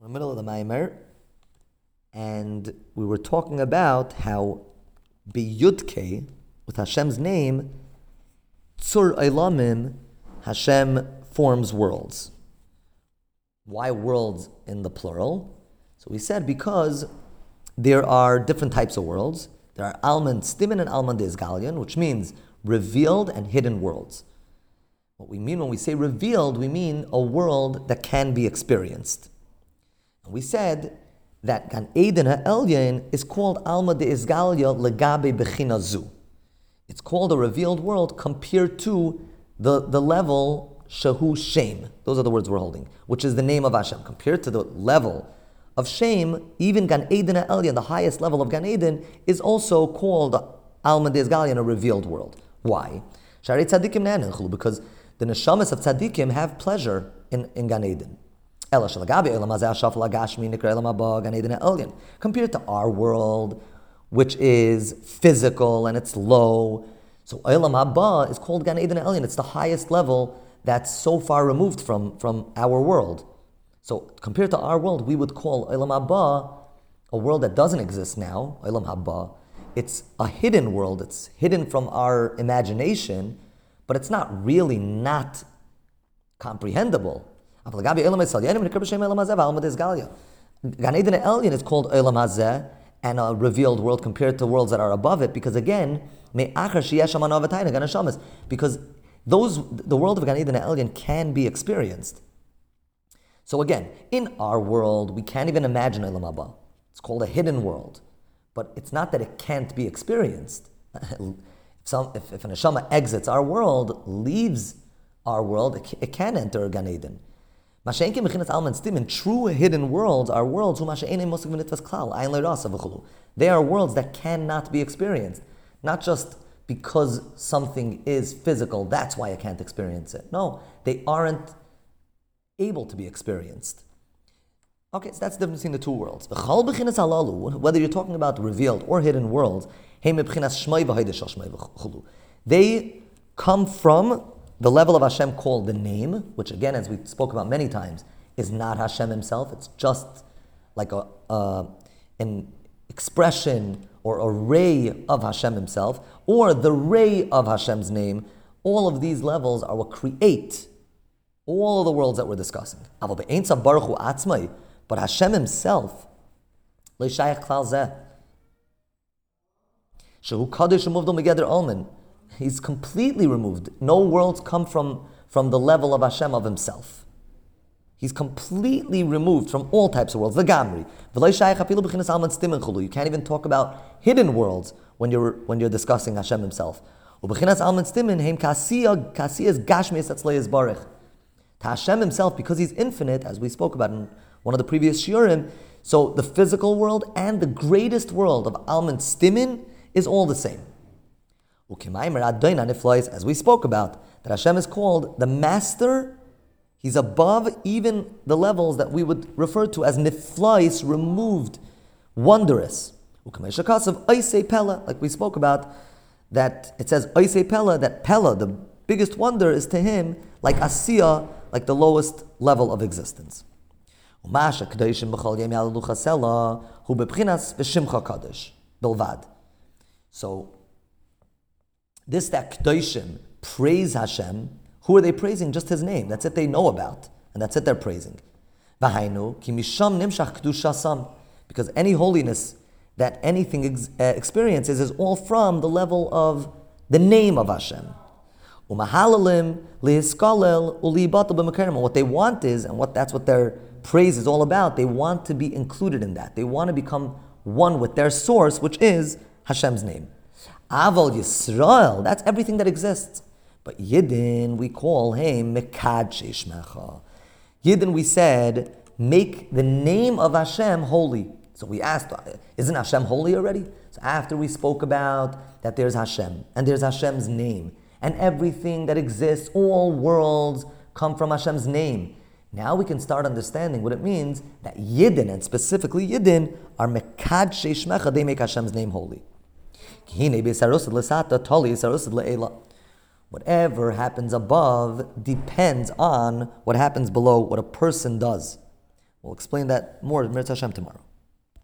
In the middle of the Maimer, and we were talking about how Biyudke, with Hashem's name, Tzur Eilamim, Hashem forms worlds. Why worlds in the plural? So we said because there are different types of worlds. There are Alman Stimin and Alman Desgalion, which means revealed and hidden worlds. What we mean when we say revealed, we mean a world that can be experienced. We said that Gan Eden Ha'elyon is called Alma de Isgalia Legabe Bechina Zu. It's called a revealed world compared to the, the level Shahu Shem. Those are the words we're holding, which is the name of Hashem. Compared to the level of Shem, even Gan Eden Ha'elyon, the highest level of Gan Eden, is also called Alma de Isgalia, a revealed world. Why? Because the neshamas of tzaddikim have pleasure in, in Gan Eden. Compared to our world, which is physical and it's low, so Olam Haba is called Gan Eden Elyon. It's the highest level that's so far removed from, from our world. So compared to our world, we would call Olam Haba a world that doesn't exist now, Olam Haba. It's a hidden world. It's hidden from our imagination, but it's not really not Gan Eden Elyon is called Olam Hazeh and a revealed world compared to worlds that are above it, because again, because those the world of Gan Eden Elyon can be experienced. So again, in our world, we can't even imagine Olam Haba. It's called a hidden world, but it's not that it can't be experienced. if, some, if, if an neshama exits our world, leaves our world, it, it can enter Gan Eden. True hidden worlds are worlds who much inmosqbinat was khul. They are worlds that cannot be experienced. Not just because something is physical, that's why I can't experience it. No, they aren't able to be experienced. Okay, so that's the difference between the two worlds. Whether you're talking about revealed or hidden worlds, they come from the level of Hashem called the name, which again, as we spoke about many times, is not Hashem himself. It's just like a, uh, an expression or a ray of Hashem himself, or the ray of Hashem's name. All of these levels are what create all of the worlds that we're discussing. But Hashem himself, He's completely removed. No worlds come from, from the level of Hashem of himself. He's completely removed from all types of worlds. The Gamri. You can't even talk about hidden worlds when you're, when you're discussing Hashem himself. To Hashem himself, because he's infinite, as we spoke about in one of the previous shiurim, so the physical world and the greatest world of Alman Stimin is all the same. As we spoke about, that Hashem is called the master, he's above even the levels that we would refer to as niflais, removed, wondrous. Like we spoke about, that it says Oise Pella, that Pella, the biggest wonder, is to him like Asiya, like the lowest level of existence. So this that Kdoshim praise Hashem, who are they praising? Just His name. That's it they know about, and that's it they're praising. Because any holiness that anything ex- uh, experiences is all from the level of the name of Hashem. What they want is, and what that's what their praise is all about, they want to be included in that. They want to become one with their source, which is Hashem's name. Aval Yisrael, that's everything that exists. But Yidden, we call him Mekad Sheshmecha. Yidden, we said, make the name of Hashem holy. So we asked, isn't Hashem holy already? So after we spoke about that there's Hashem, and there's Hashem's name, and everything that exists, all worlds come from Hashem's name. Now we can start understanding what it means that Yidden, and specifically Yidden, are Mekad Sheshmecha, they make Hashem's name holy. Whatever happens above depends on what happens below, what a person does. We'll explain that more in Mirz Hashem tomorrow.